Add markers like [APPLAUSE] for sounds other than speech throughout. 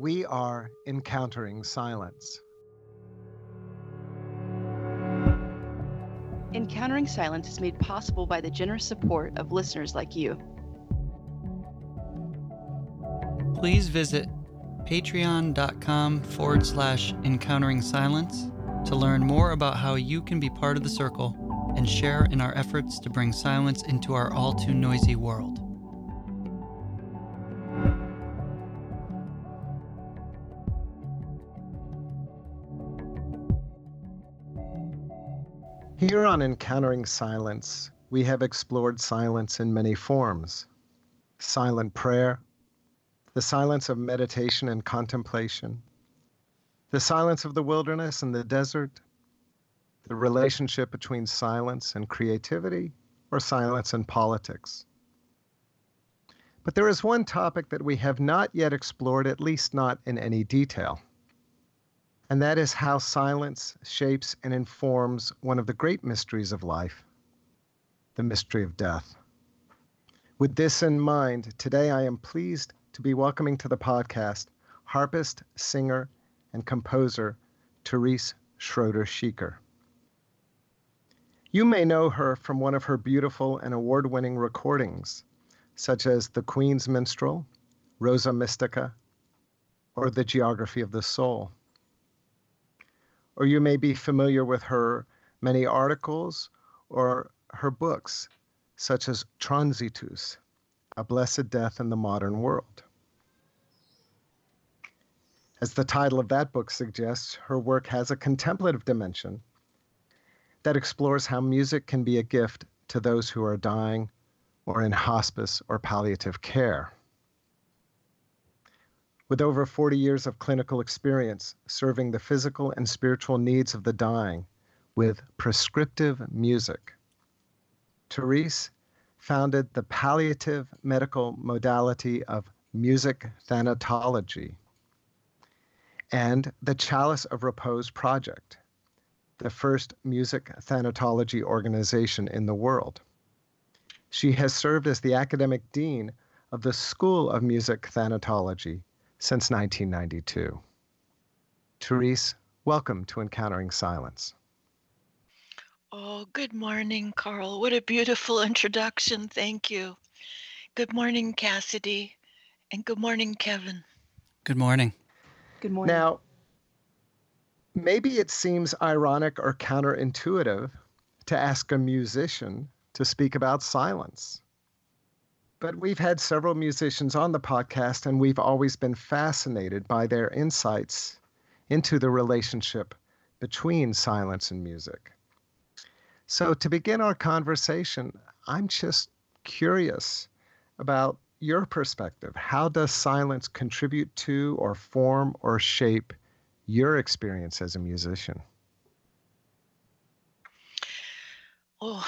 We are encountering silence. Encountering Silence is made possible by the generous support of listeners like you. Please visit patreon.com forward slash encountering silence to learn more about how you can be part of the circle and share in our efforts to bring silence into our all too noisy world. Here on Encountering Silence, we have explored silence in many forms silent prayer, the silence of meditation and contemplation, the silence of the wilderness and the desert, the relationship between silence and creativity, or silence and politics. But there is one topic that we have not yet explored, at least not in any detail and that is how silence shapes and informs one of the great mysteries of life the mystery of death. With this in mind, today I am pleased to be welcoming to the podcast harpist, singer, and composer Therese Schroeder Sheker. You may know her from one of her beautiful and award winning recordings, such as The Queen's Minstrel, Rosa Mystica, or The Geography of the Soul or you may be familiar with her many articles or her books, such as Transitus, A Blessed Death in the Modern World. As the title of that book suggests, her work has a contemplative dimension that explores how music can be a gift to those who are dying or in hospice or palliative care. With over 40 years of clinical experience serving the physical and spiritual needs of the dying with prescriptive music, Therese founded the palliative medical modality of music thanatology and the Chalice of Repose Project, the first music thanatology organization in the world. She has served as the academic dean of the School of Music Thanatology since 1992. Therese, welcome to Encountering Silence. Oh, good morning, Carl. What a beautiful introduction. Thank you. Good morning, Cassidy. And good morning, Kevin. Good morning. Good morning. Now, maybe it seems ironic or counterintuitive to ask a musician to speak about silence. But we've had several musicians on the podcast, and we've always been fascinated by their insights into the relationship between silence and music. So, to begin our conversation, I'm just curious about your perspective. How does silence contribute to, or form, or shape your experience as a musician? Oh,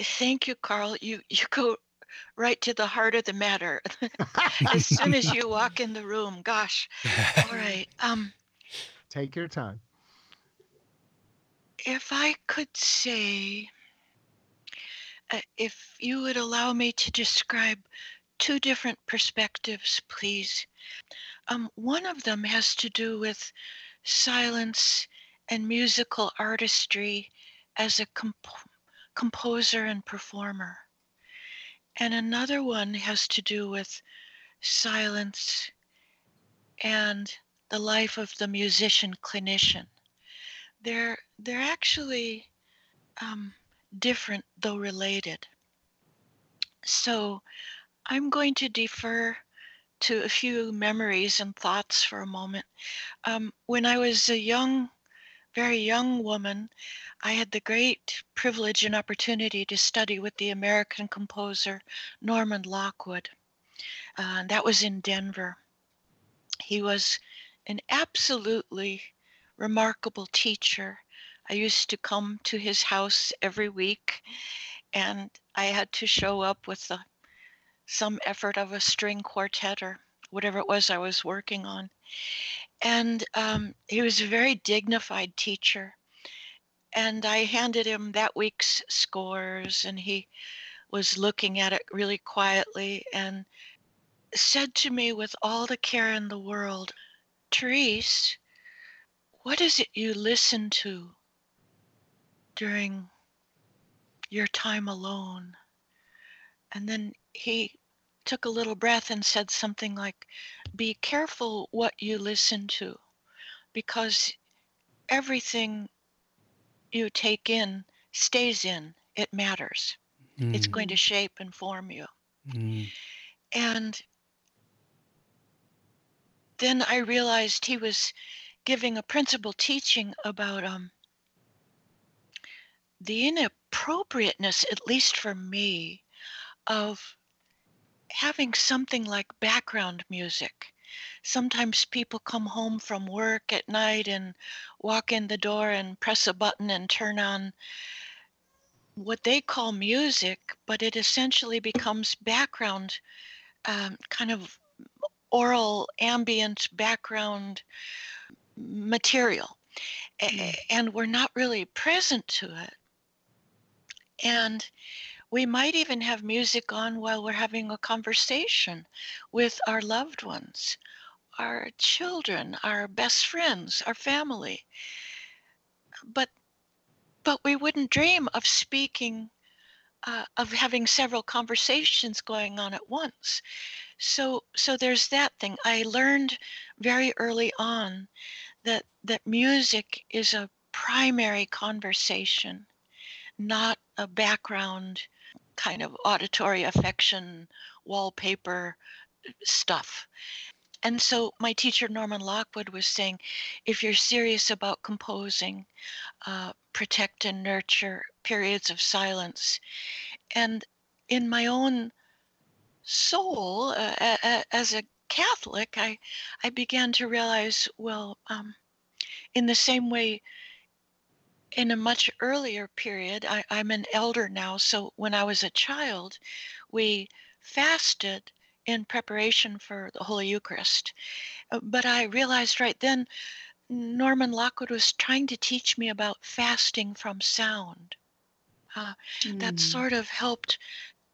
thank you, Carl. You you go right to the heart of the matter [LAUGHS] [LAUGHS] as soon as you walk in the room. Gosh. All right. Um, Take your time. If I could say, uh, if you would allow me to describe two different perspectives, please. Um, one of them has to do with silence and musical artistry as a comp- composer and performer. And another one has to do with silence and the life of the musician clinician. They're they're actually um, different though related. So I'm going to defer to a few memories and thoughts for a moment. Um, when I was a young very young woman, I had the great privilege and opportunity to study with the American composer Norman Lockwood. Uh, that was in Denver. He was an absolutely remarkable teacher. I used to come to his house every week, and I had to show up with the, some effort of a string quartet or whatever it was I was working on. And um, he was a very dignified teacher. And I handed him that week's scores, and he was looking at it really quietly and said to me with all the care in the world, Therese, what is it you listen to during your time alone? And then he took a little breath and said something like, Be careful what you listen to, because everything you take in stays in, it matters. Mm. It's going to shape and form you. Mm. And then I realized he was giving a principal teaching about um, the inappropriateness, at least for me, of having something like background music. Sometimes people come home from work at night and walk in the door and press a button and turn on what they call music, but it essentially becomes background, um, kind of aural ambient background material. Mm. And we're not really present to it. And we might even have music on while we're having a conversation with our loved ones, our children, our best friends, our family. But but we wouldn't dream of speaking uh, of having several conversations going on at once so so there's that thing i learned very early on that that music is a primary conversation not a background kind of auditory affection wallpaper stuff. And so my teacher norman lockwood was saying if you're serious about composing uh, protect and nurture periods of silence. And in my own soul, uh, as a Catholic, I, I began to realize, well, um, in the same way, in a much earlier period, I, I'm an elder now, so when I was a child, we fasted in preparation for the Holy Eucharist. Uh, but I realized right then, Norman Lockwood was trying to teach me about fasting from sound. Uh, mm. That sort of helped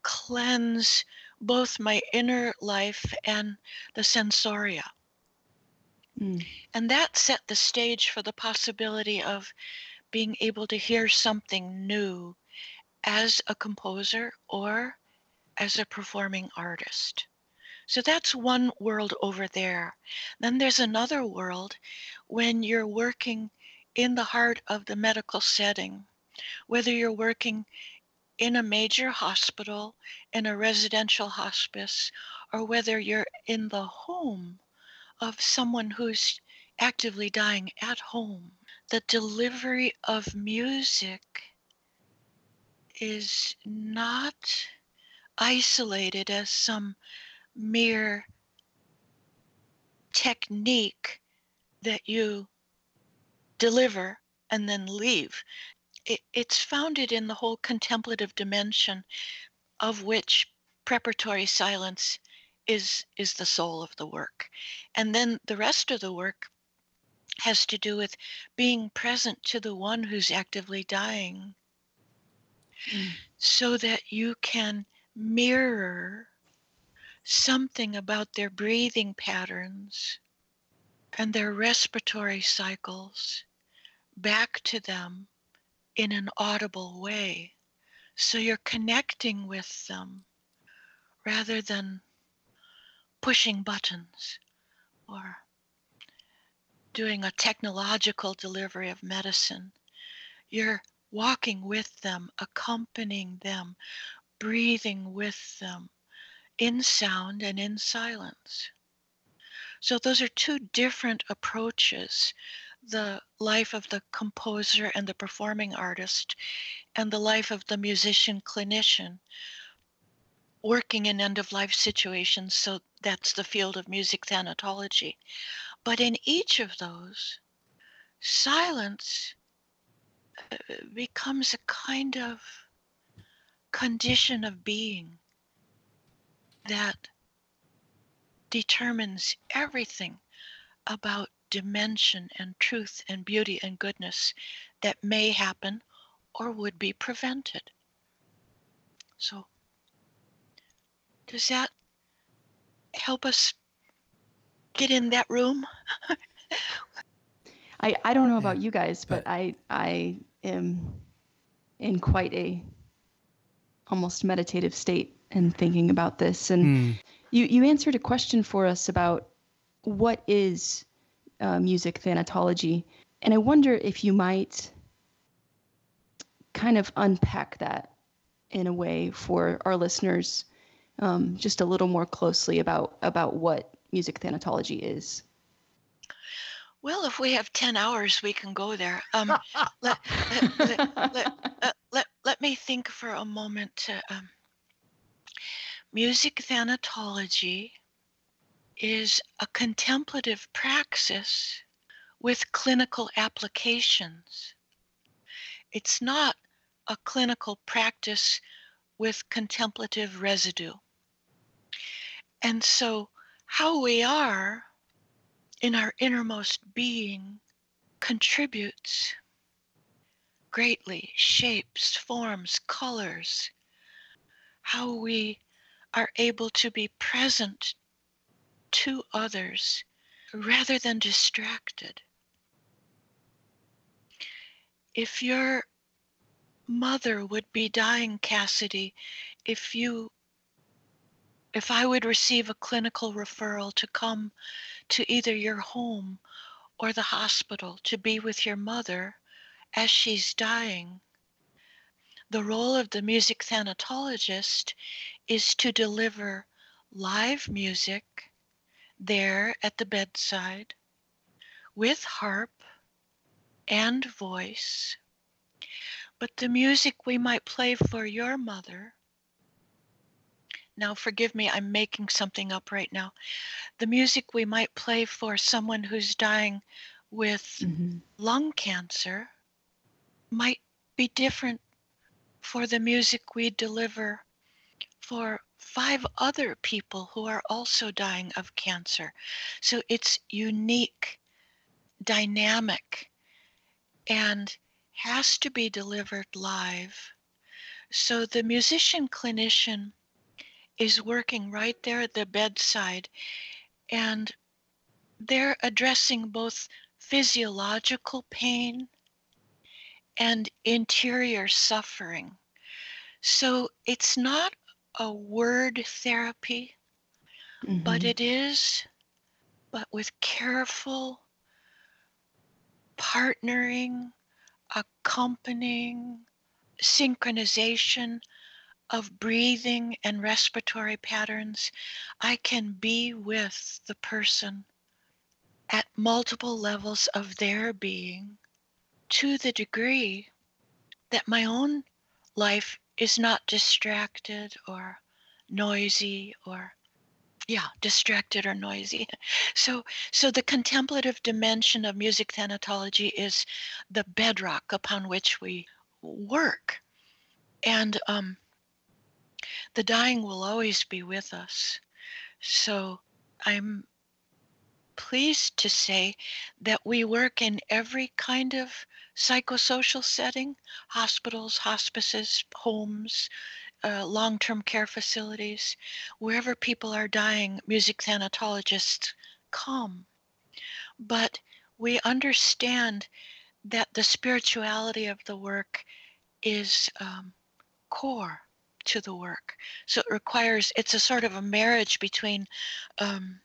cleanse both my inner life and the sensoria. Mm. And that set the stage for the possibility of being able to hear something new as a composer or as a performing artist. So that's one world over there. Then there's another world when you're working in the heart of the medical setting, whether you're working in a major hospital, in a residential hospice, or whether you're in the home of someone who's actively dying at home, the delivery of music is not isolated as some mere technique that you deliver and then leave. It, it's founded in the whole contemplative dimension of which preparatory silence is is the soul of the work. And then the rest of the work has to do with being present to the one who's actively dying mm. so that you can mirror something about their breathing patterns and their respiratory cycles back to them in an audible way. So you're connecting with them rather than pushing buttons or doing a technological delivery of medicine. You're walking with them, accompanying them, breathing with them in sound and in silence. So, those are two different approaches the life of the composer and the performing artist and the life of the musician clinician working in end of life situations so that's the field of music thanatology but in each of those silence uh, becomes a kind of condition of being that determines everything about dimension and truth and beauty and goodness that may happen or would be prevented. So, does that help us get in that room? I, I don't know about you guys, but I I am in quite a almost meditative state and thinking about this. And Mm. you you answered a question for us about what is uh, music thanatology, and I wonder if you might kind of unpack that in a way for our listeners, um, just a little more closely about about what music thanatology is. Well, if we have 10 hours, we can go there. Um, [LAUGHS] let, let, let, let, uh, let, let me think for a moment. Um, music thanatology is a contemplative praxis with clinical applications. It's not a clinical practice with contemplative residue. And so, how we are in our innermost being contributes greatly, shapes, forms, colors, how we are able to be present to others rather than distracted. If your mother would be dying, Cassidy, if you if I would receive a clinical referral to come to either your home or the hospital to be with your mother as she's dying, the role of the music thanatologist is to deliver live music there at the bedside with harp and voice. But the music we might play for your mother, now forgive me, I'm making something up right now. The music we might play for someone who's dying with Mhm. lung cancer might be different for the music we deliver for five other people who are also dying of cancer. So it's unique, dynamic, and has to be delivered live. So the musician clinician is working right there at the bedside and they're addressing both physiological pain and interior suffering. So it's not a word therapy, but Mhm. it is, but with careful partnering, accompanying, synchronization of breathing and respiratory patterns, I can be with the person at multiple levels of their being to the degree that my own life is not distracted or noisy or yeah distracted or noisy. [LAUGHS] So so the contemplative dimension of music thanatology is the bedrock upon which we work. And um, the dying will always be with us. So i'm pleased to say that we work in every kind of psychosocial setting hospitals hospices homes uh, long-term care facilities wherever people are dying music thanatologists come. But we understand that the spirituality of the work is um, core to the work so it requires it's a sort of a marriage between um,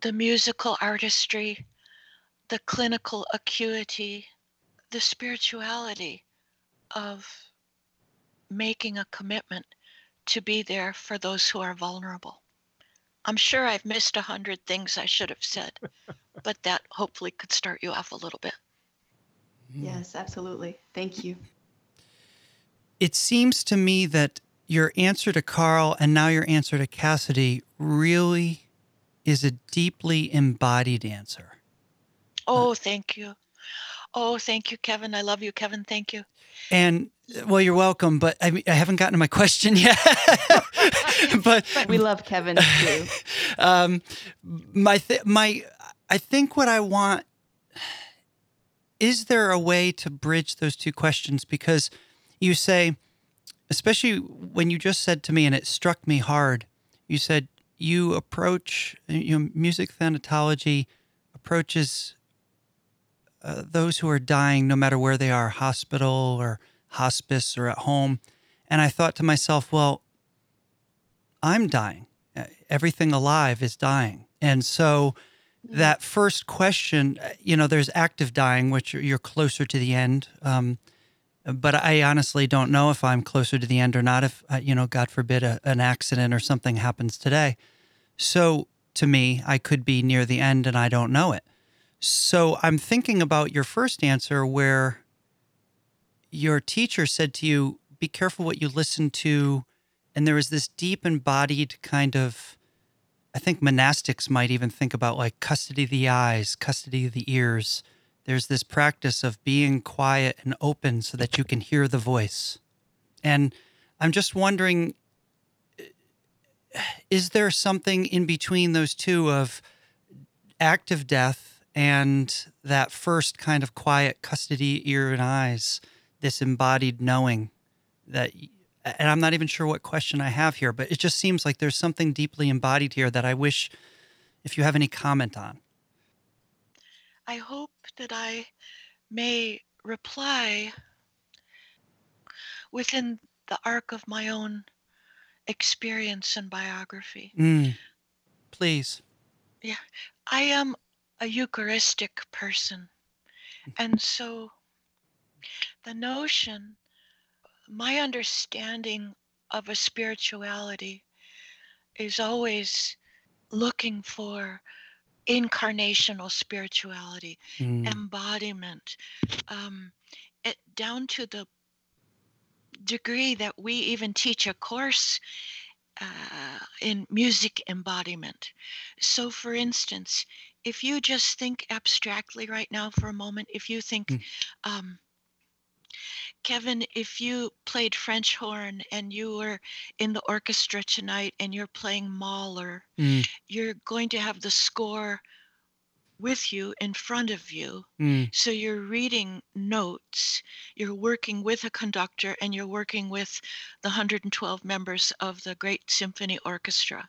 the musical artistry the clinical acuity the spirituality of making a commitment to be there for those who are vulnerable. I'm sure I've missed a hundred things I should have said, but that hopefully could start you off a little bit. Yes, absolutely. Thank you. It seems to me that your answer to Carl and now your answer to Cassidy really is a deeply embodied answer. Oh, thank you. Oh, thank you, Kevin. I love you, Kevin. Thank you. And well, you're welcome, but I, mean, I haven't gotten to my question [LAUGHS] yet. [LAUGHS] but We love Kevin too. [LAUGHS] um, my th- my I think what I want is there a way to bridge those two questions because you say especially when you just said to me and it struck me hard you said you approach you know, music thanatology approaches uh, those who are dying, no matter where they are, hospital or hospice or at home. And I thought to myself, well, I'm dying. Uh, everything alive is dying. And so that first question, uh, you know, there's active dying, which you're closer to the end. Um, but I honestly don't know if I'm closer to the end or not. If, uh, you know, God forbid a, an accident or something happens today. So to me, I could be near the end and I don't know it. So I'm thinking about your first answer where your teacher said to you, be careful what you listen to. And there was this deep embodied kind of, I think monastics might even think about like custody of the eyes, custody of the ears. There's this practice of being quiet and open so that you can hear the voice. And I'm just wondering uh, is there something in between those two of active death and that first kind of quiet custody ear and eyes this embodied knowing that and i'm not even sure what question i have here but it just seems like there's something deeply embodied here that i wish if you have any comment on i hope that i may reply within the arc of my own experience and biography. Mm. Please. Yeah, I am a Eucharistic person. And so the notion, my understanding of a spirituality is always looking for incarnational spirituality, mm. embodiment, um, it, down to the degree that we even teach a course uh, in music embodiment. So, for instance, if you just think abstractly right now for a moment, if you think, mm. um, Kevin, if you played French horn and you were in the orchestra tonight and you're playing Mahler, mm. you're going to have the score with you in front of you. Mm. So you're reading notes, you're working with a conductor, and you're working with the 112 members of the Great Symphony Orchestra.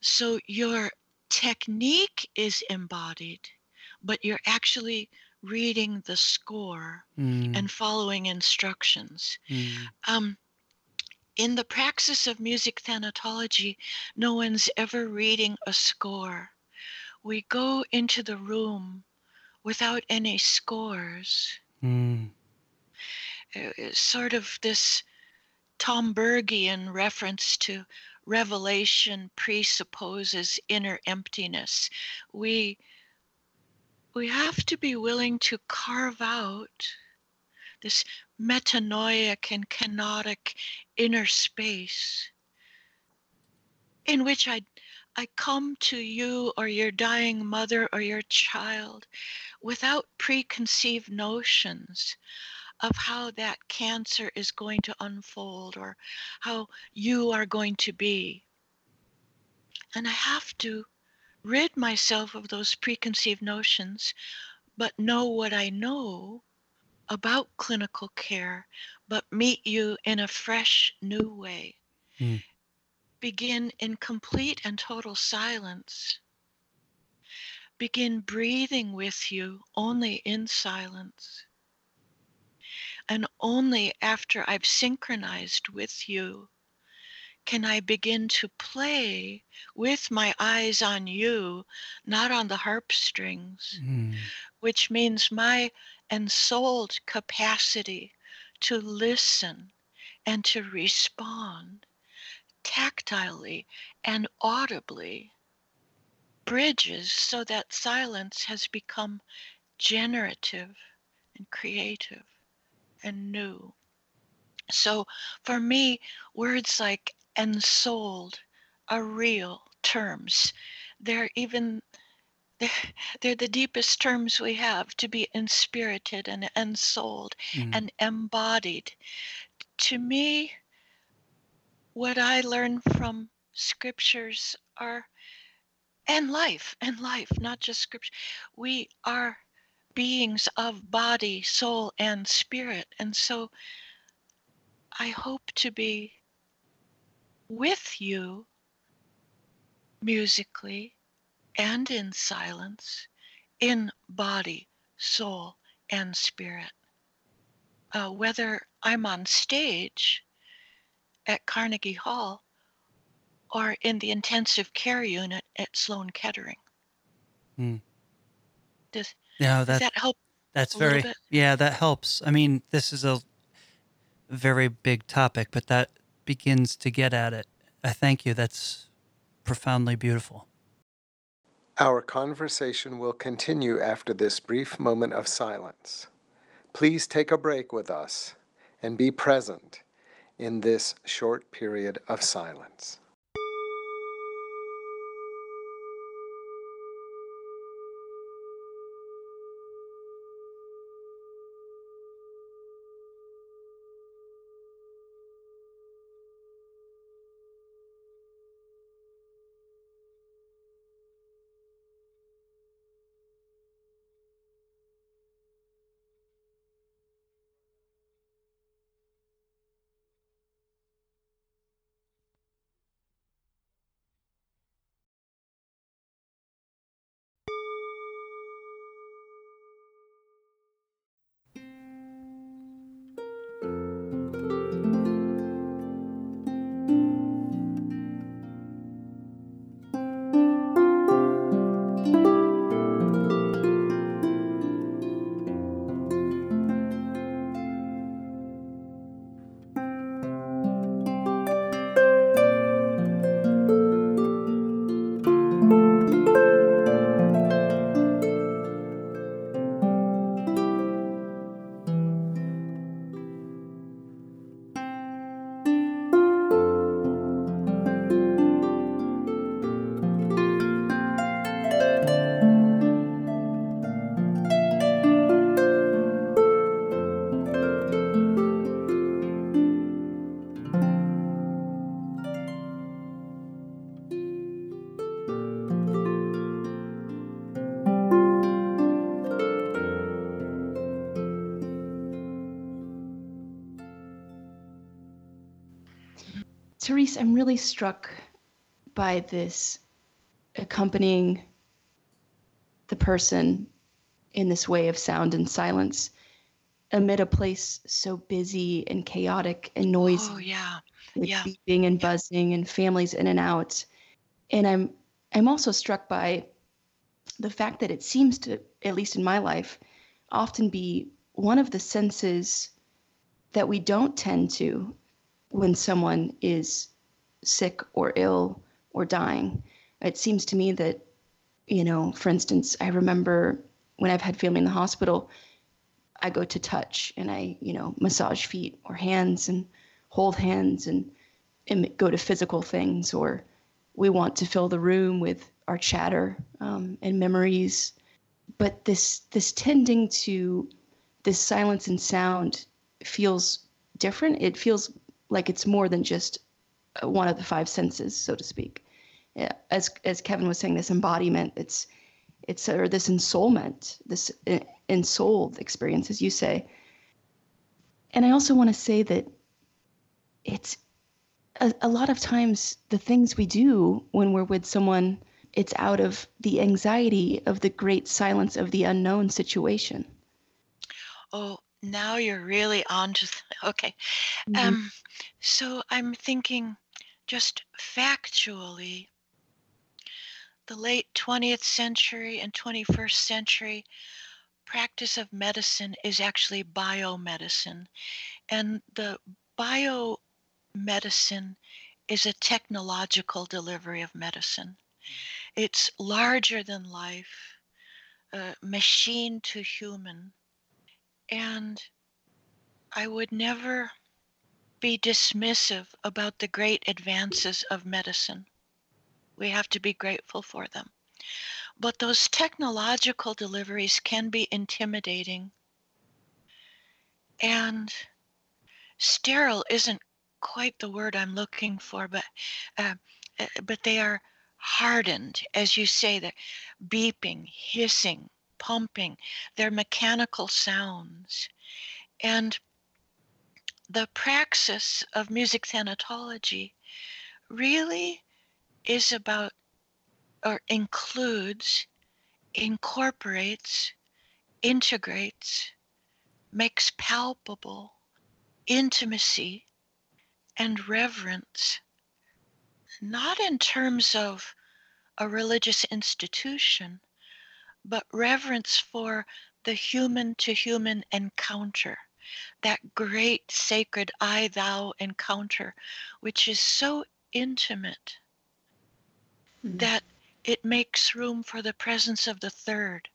So your technique is embodied, but you're actually reading the score mm. and following instructions. Mm. Um, in the praxis of music thanatology, no one's ever reading a score we go into the room without any scores. Mm. It's sort of this Tombergian reference to revelation presupposes inner emptiness. We we have to be willing to carve out this metanoic and kenotic inner space in which I I come to you or your dying mother or your child without preconceived notions of how that cancer is going to unfold or how you are going to be. And I have to rid myself of those preconceived notions, but know what I know about clinical care, but meet you in a fresh, new way. Mm begin in complete and total silence. Begin breathing with you only in silence. And only after I've synchronized with you can I begin to play with my eyes on you, not on the harp strings, mm. which means my ensouled capacity to listen and to respond tactilely and audibly bridges so that silence has become generative and creative and new. So for me, words like ensouled are real terms. They're even they're, they're the deepest terms we have to be inspirited and ensouled mm. and embodied. To me, what I learn from scriptures are and life and life, not just scripture. We are beings of body, soul, and spirit. And so I hope to be with you musically and in silence, in body, soul, and spirit. Uh, whether I'm on stage at Carnegie Hall or in the intensive care unit at Sloan Kettering. Hmm. Does, Yeah, does that that help? that's very yeah, that helps. I mean, this is a very big topic, but that begins to get at it. I thank you. That's profoundly beautiful. Our conversation will continue after this brief moment of silence. Please take a break with us and be present in this short period of silence. I'm really struck by this accompanying the person in this way of sound and silence amid a place so busy and chaotic and noisy Oh, yeah. with yeah. beeping and buzzing and families in and out. And I'm I'm also struck by the fact that it seems to, at least in my life, often be one of the senses that we don't tend to when someone is sick or ill or dying. It seems to me that, you know, for instance, I remember when I've had family in the hospital, I go to touch and I, you know, massage feet or hands and hold hands and, and go to physical things or we want to fill the room with our chatter um, and memories. But this this tending to this silence and sound feels different. It feels like it's more than just one of the five senses, so to speak. As as Kevin was saying, this embodiment, it's it's or this ensoulment, this uh, ensouled experience, as you say. And I also want to say that it's a, a lot of times the things we do when we're with someone, it's out of the anxiety of the great silence of the unknown situation. Oh, now you're really on to, th- [LAUGHS] okay. Mhm. Um, so I'm thinking just factually, the late 20th century and 21st century practice of medicine is actually biomedicine. And the biomedicine is a technological delivery of medicine. It's larger than life, uh, machine to human. And I would never be dismissive about the great advances of medicine. We have to be grateful for them. But those technological deliveries can be intimidating. And sterile isn't quite the word I'm looking for, but uh, uh, but they are hardened, as you say, they're beeping, hissing, pumping. They're mechanical sounds, and the praxis of music thanatology really is about or includes, incorporates, integrates, makes palpable intimacy and reverence, not in terms of a religious institution, but reverence for the human to human encounter, that great sacred I thou encounter, which is so intimate mm. that it makes room for the presence of the third.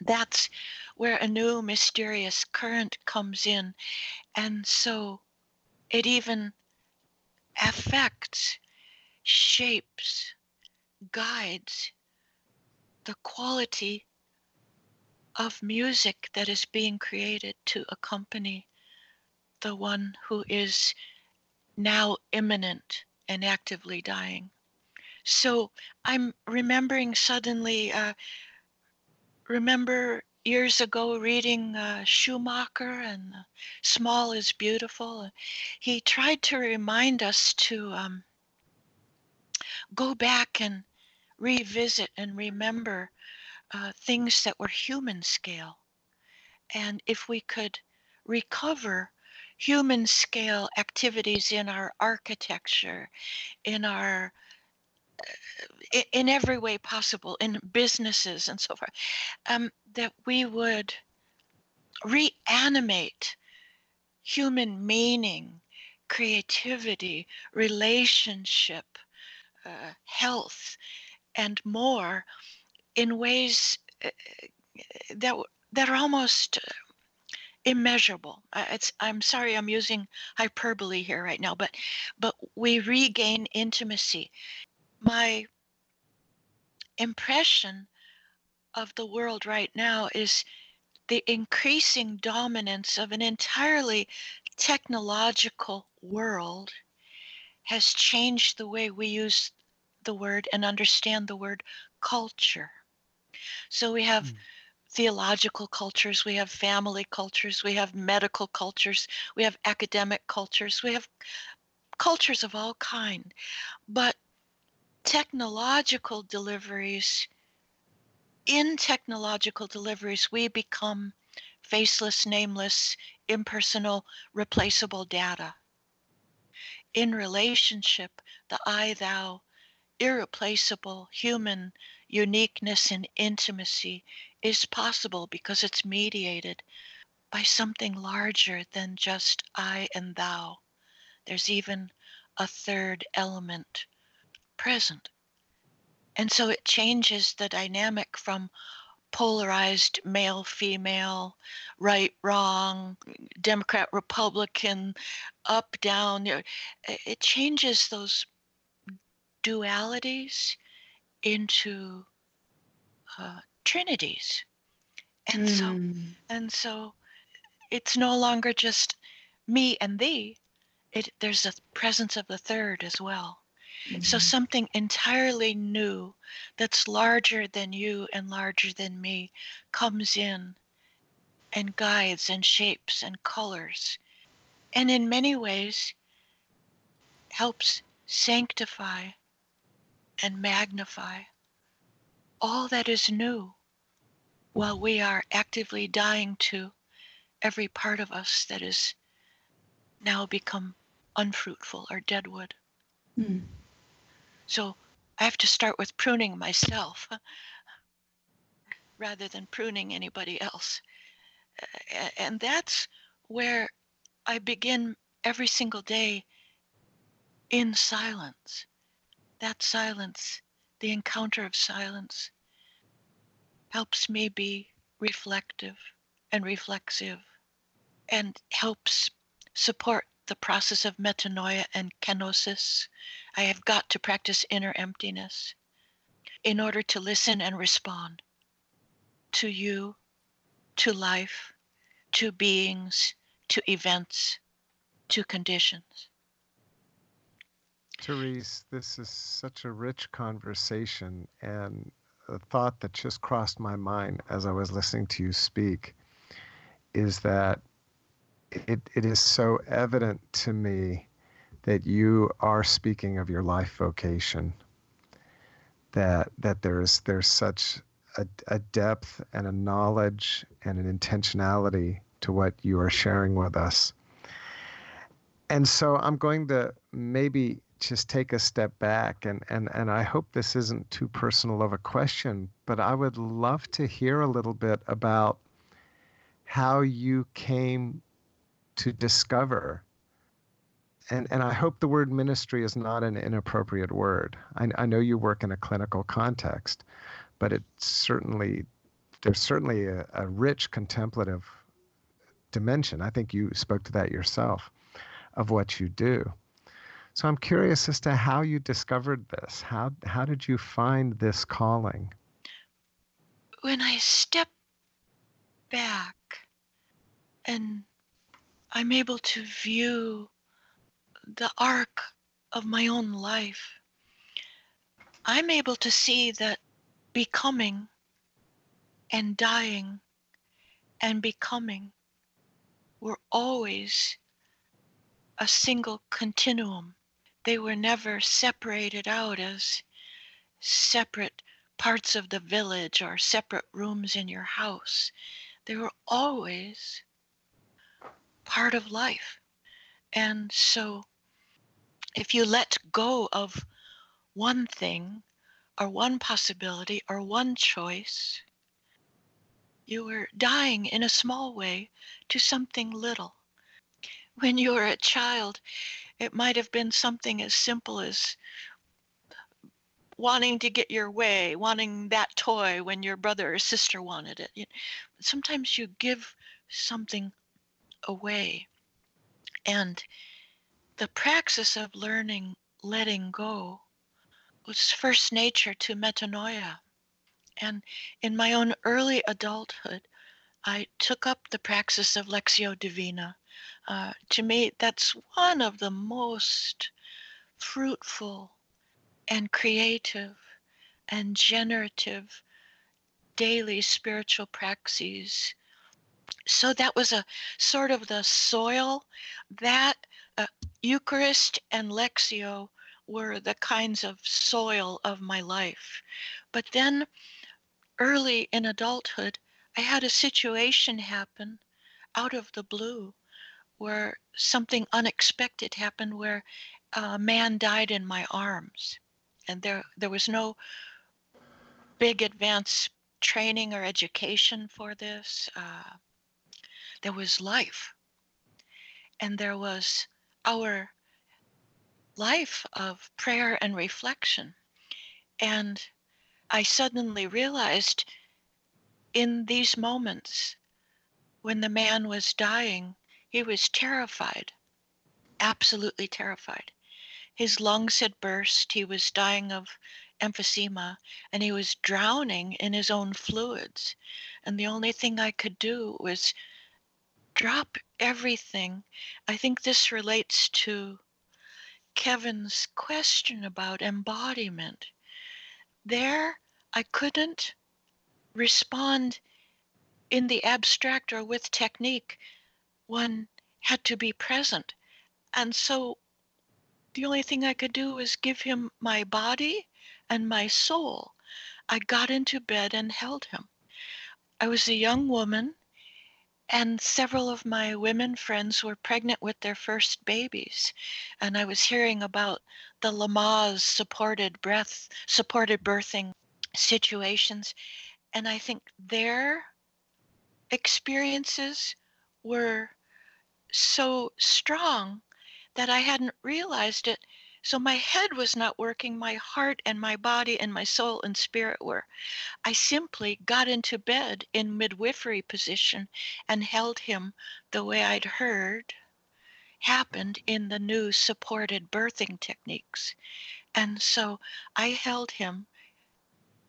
That's where a new mysterious current comes in. And so it even affects, shapes, guides the quality of music that is being created to accompany the one who is now imminent and actively dying. So I'm remembering suddenly, uh, remember years ago reading uh, Schumacher and Small is Beautiful. He tried to remind us to um, go back and revisit and remember uh, things that were human scale. And if we could recover human scale activities in our architecture, in our uh, in every way possible in businesses and so forth, um, that we would reanimate human meaning, creativity, relationship, uh, health, and more in ways uh, that that are almost uh, immeasurable. It's, I'm sorry, I'm using hyperbole here right now, but but we regain intimacy. My impression of the world right now is the increasing dominance of an entirely technological world has changed the way we use the word and understand the word culture. So we have mm. theological cultures, we have family cultures, we have medical cultures, we have academic cultures, we have cultures of all kind. But technological deliveries in technological deliveries, we become faceless, nameless, impersonal, replaceable data. In relationship, the I thou, irreplaceable human uniqueness and intimacy is possible because it's mediated by something larger than just I and thou. There's even a third element present. And so it changes the dynamic from polarized male female, right wrong, Democrat Republican, up down. It changes those dualities into uh, trinities. And mm. so hmm. and so it's no longer just me and thee. It there's a presence of the third as well. Mm-hmm. So something entirely new that's larger than you and larger than me comes in and guides and shapes and colors. And in many ways helps sanctify and magnify all that is new while we are actively dying to every part of us that is now become unfruitful or deadwood. Mm. So I have to start with pruning myself [LAUGHS] rather than pruning anybody else. And that's where I begin every single day in silence. That silence, the encounter of silence, helps me be reflective and reflexive and helps support the process of metanoia and kenosis. I have got to practice inner emptiness in order to listen and respond to you, to life, to beings, to events, to conditions. Therese, this is such a rich conversation, and a thought that just crossed my mind as I was listening to you speak is that it, it is so evident to me that you are speaking of your life vocation. that that there's there's such a, a depth and a knowledge and an intentionality to what you are sharing with us. And so I'm going to maybe just take a step back and, and, and I hope this isn't too personal of a question, but I would love to hear a little bit about how you came to discover and, and I hope the word ministry is not an inappropriate word. I, I know you work in a clinical context, but it's certainly there's certainly a, a rich contemplative dimension. I think you spoke to that yourself of what you do. So I'm curious as to how you discovered this. How how did you find this calling? When I step back and I'm able to view the arc of my own life, I'm able to see that becoming and dying and becoming were always a single continuum. They were never separated out as separate parts of the village or separate rooms in your house. They were always part of life. And so if you let go of one thing or one possibility or one choice, you were dying in a small way to something little. When you were a child, it might have been something as simple as wanting to get your way, wanting that toy when your brother or sister wanted it. Sometimes you give something away. And the praxis of learning letting go was first nature to metanoia. And in my own early adulthood, I took up the praxis of Lectio Divina. Uh, to me, that's one of the most fruitful and creative and generative daily spiritual praxis. So that was a sort of the soil that uh, Eucharist and Lectio were the kinds of soil of my life. But then early in adulthood, I had a situation happen out of the blue where something unexpected happened where a man died in my arms. And there, there was no big advanced training or education for this. Uh, there was life. And there was our life of prayer and reflection. And I suddenly realized in these moments when the man was dying, he was terrified, absolutely terrified. His lungs had burst, he was dying of emphysema, and he was drowning in his own fluids. And the only thing I could do was drop everything. I think this relates to Kevin's question about embodiment. There, I couldn't respond in the abstract or with technique. One had to be present. And so the only thing I could do was give him my body and my soul. I got into bed and held him. I was a young woman and several of my women friends were pregnant with their first babies and i was hearing about the Lamaze supported breath supported birthing situations and i think their experiences were so strong that i hadn't realized it so my head was not working, my heart and my body and my soul and spirit were. I simply got into bed in midwifery position and held him the way I'd heard happened in the new supported birthing techniques. And so I held him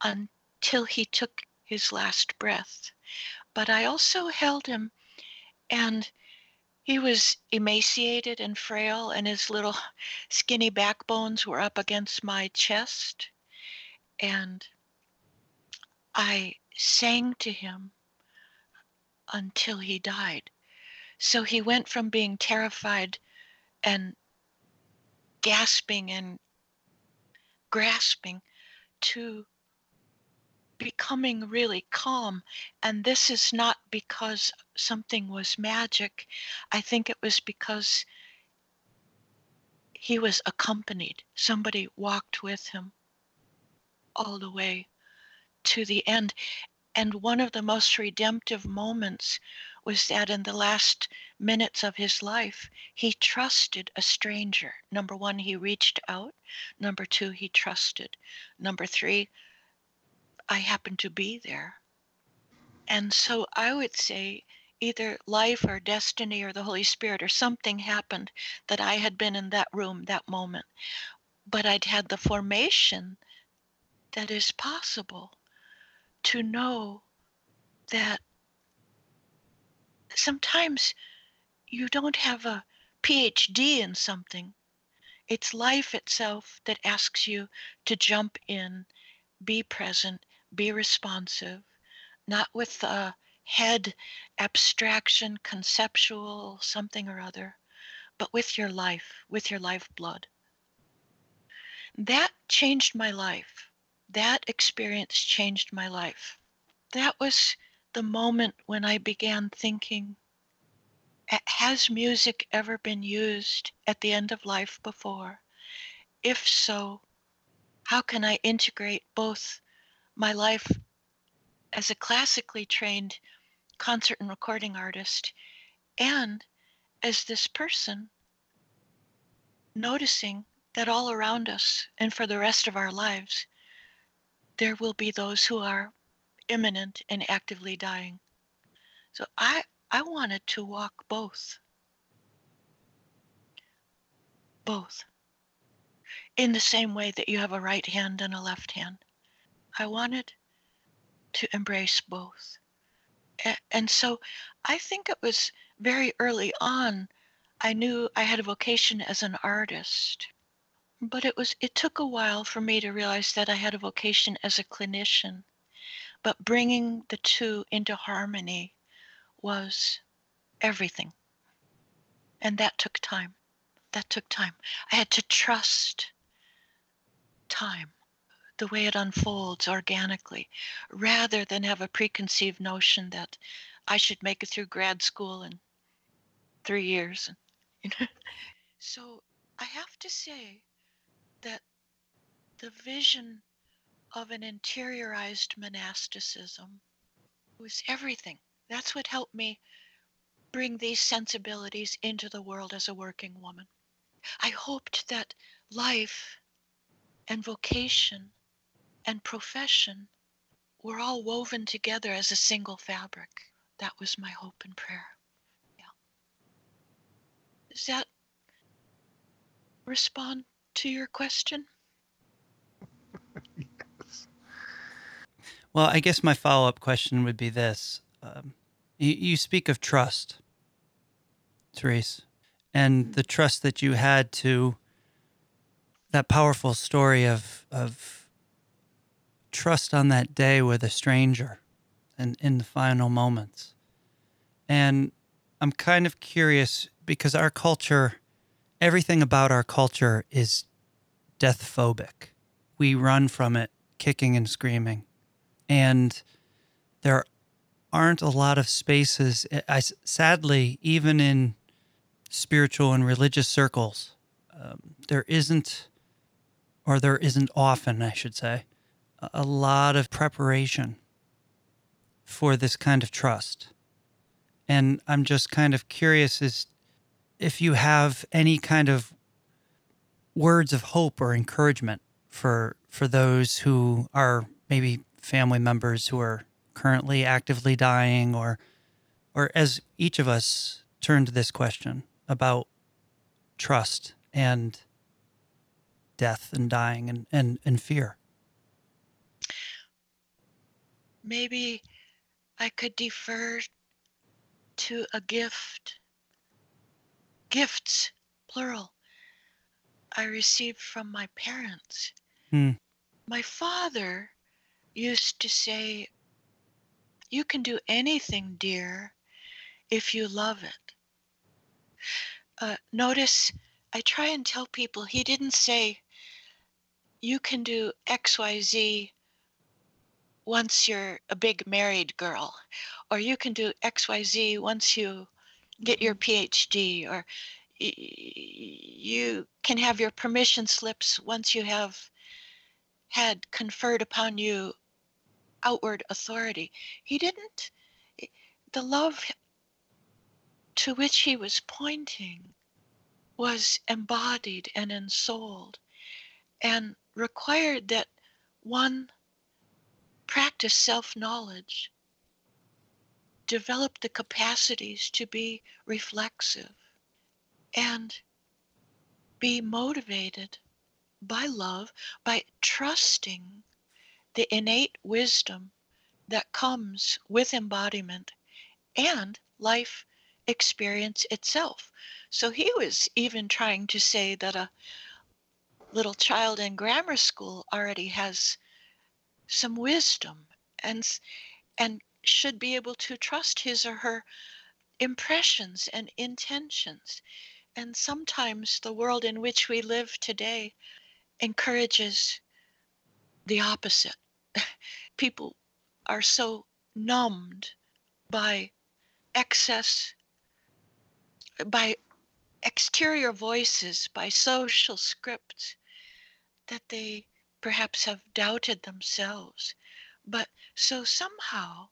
until he took his last breath. But I also held him and he was emaciated and frail, and his little [LAUGHS] skinny backbones were up against my chest. And I sang to him until he died. So he went from being terrified and gasping and grasping to becoming really calm. And this is not because something was magic. I think it was because he was accompanied. Somebody walked with him all the way to the end. And one of the most redemptive moments was that in the last minutes of his life, he trusted a stranger. Number one, he reached out. Number two, he trusted. Number three, I happened to be there. And so I would say either life or destiny or the Holy Spirit or something happened that I had been in that room that moment. But I'd had the formation that is possible to know that sometimes you don't have a PhD in something. It's life itself that asks you to jump in, be present, be responsive, not with a head abstraction, conceptual, something or other, but with your life, with your lifeblood. That changed my life. That experience changed my life. That was the moment when I began thinking Has music ever been used at the end of life before? If so, how can I integrate both my life as a classically trained concert and recording artist and as this person noticing that all around us and for the rest of our lives there will be those who are imminent and actively dying. So i i wanted to walk both. Both. In the same way that you have a right hand and a left hand i wanted to embrace both and so I think it was very early on I knew I had a vocation as an artist. But it was it took a while for me to realize that I had a vocation as a clinician. But bringing the two into harmony was everything. And that took time. That took time. I had to trust time the way it unfolds organically rather than have a preconceived notion that I should make it through grad school in three years. [LAUGHS] so I have to say that the vision of an interiorized monasticism was everything. That's what helped me bring these sensibilities into the world as a working woman. I hoped that life and vocation and profession were all woven together as a single fabric. That was my hope and prayer. Yeah. Does that respond to your question? yes. [LAUGHS] Well, I guess my follow up question would be this um, you, you speak of trust, Therese, and the trust that you had to that powerful story of, of trust on that day with a stranger and in the final moments. And I'm kind of curious because our culture, everything about our culture is death phobic. We run from it kicking and screaming. And there aren't a lot of spaces, I, sadly, even in spiritual and religious circles, um, there isn't, or there isn't often, I should say, a lot of preparation for this kind of trust. And I'm just kind of curious as if you have any kind of words of hope or encouragement for for those who are maybe family members who are currently actively dying or or as each of us turn to this question about trust and death and dying and, and, and fear maybe I could defer to a gift. Gifts, plural, I received from my parents. Hmm. My father used to say, You can do anything, dear, if you love it. Uh, notice I try and tell people he didn't say, you can do XYZ once you're a big married girl, or you can do XYZ once you get your mm-hmm. PhD, or you can have your permission slips once you have had conferred upon you outward authority. He didn't, eh, the love to which he was pointing was embodied and ensouled and required that one practice self knowledge, develop the capacities to be reflexive, and be motivated by love, by trusting the innate wisdom that comes with embodiment and life experience itself. So he was even trying to say that a little child in grammar school already has some wisdom and and should be able to trust his or her impressions and intentions. And sometimes the world in which we live today encourages the opposite. [LAUGHS] People are so numbed by excess, by exterior voices, by social scripts, that they perhaps have doubted themselves. But so somehow,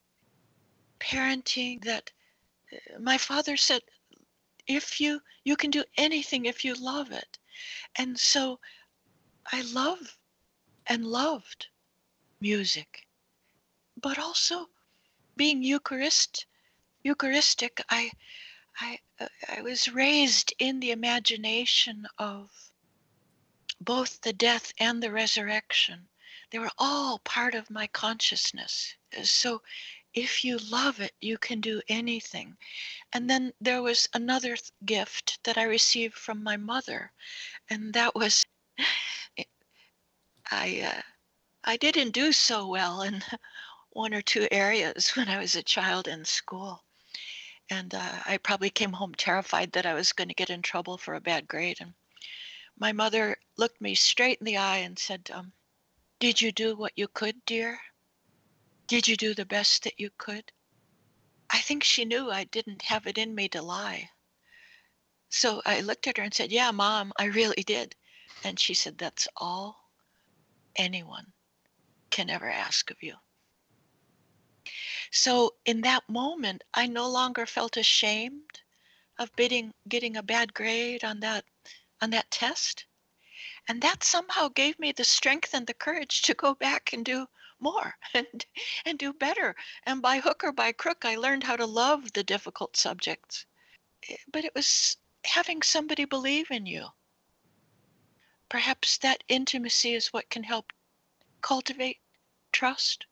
parenting that uh, my father said, if you you can do anything if you love it and so i love and loved music but also being eucharist eucharistic i i uh, i was raised in the imagination of both the death and the resurrection they were all part of my consciousness so if you love it, you can do anything. And then there was another th- gift that I received from my mother, and that was [SIGHS] I uh, I didn't do so well in [LAUGHS] one or two areas when I was a child in school, and uh, I probably came home terrified that I was going to get in trouble for a bad grade. And my mother looked me straight in the eye and said, um, "Did you do what you could, dear?" Did you do the best that you could? I think she knew I didn't have it in me to lie. So I looked at her and said, Yeah, mom, I really did. And she said, That's all anyone can ever ask of you. So in that moment, I no longer felt ashamed of bidding, getting a bad grade on that on that test. And that somehow gave me the strength and the courage to go back and do more [LAUGHS] and and do better. And by hook or by crook i learned how to love the difficult subjects. Eh, but it was having somebody believe in you. Perhaps that intimacy is what can help cultivate trust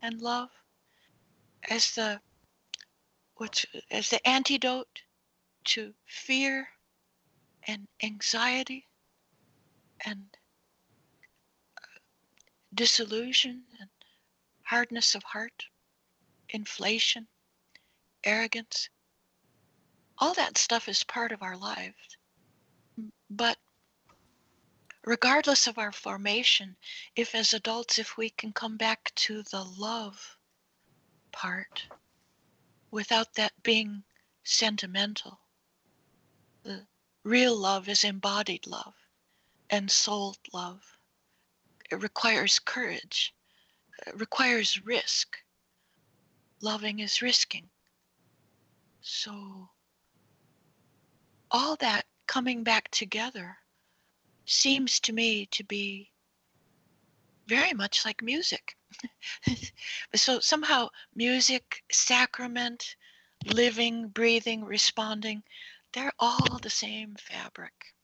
and love as the what's as the antidote to fear and anxiety and uh, disillusion and hardness of heart, inflation, arrogance. All that stuff is part of our lives. But regardless of our formation, if as adults, if we can come back to the love part without that being sentimental, the real love is embodied love and soul love it requires courage, it requires risk. Loving is risking. So, all that coming back together seems to me to be very much like music. [LAUGHS] so, somehow, music, sacrament, living, breathing, responding, they're all the same fabric.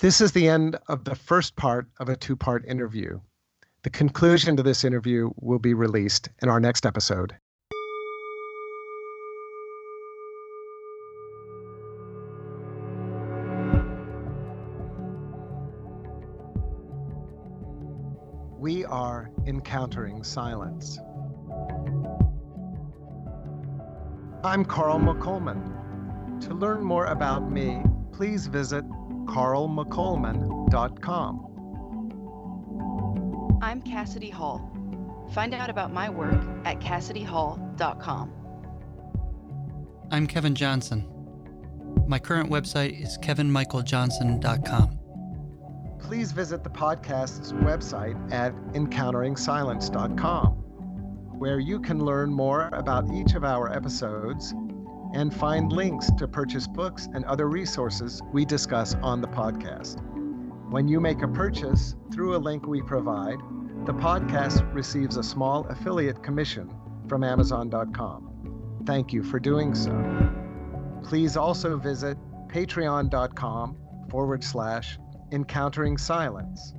This is the end of the first part of a two part interview. The conclusion to this interview will be released in our next episode. We are encountering silence. I'm Carl McColman. To learn more about me, please visit carlmccolman.com. I'm Cassidy Hall. Find out about my work at CassidyHall.com. I'm Kevin Johnson. My current website is kevinmichaeljohnson.com. Please visit the podcast's website at encounteringsilence.com, where you can learn more about each of our episodes and find links to purchase books and other resources we discuss on the podcast. When you make a purchase through a link we provide, the podcast receives a small affiliate commission from Amazon.com. Thank you for doing so. Please also visit patreon.com forward slash encountering silence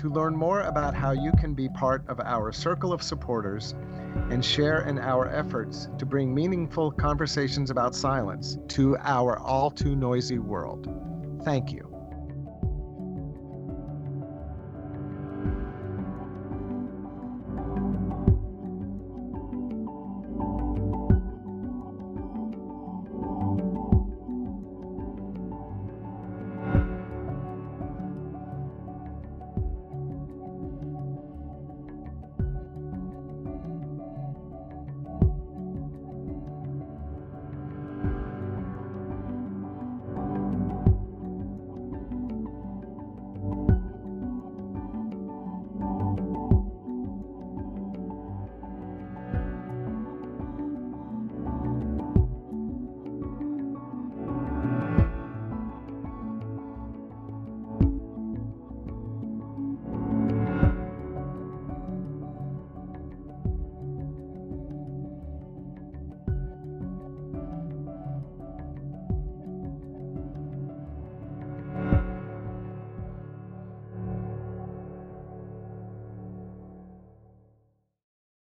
to learn more about how you can be part of our circle of supporters and share in our efforts to bring meaningful conversations about silence to our all too noisy world. Thank you.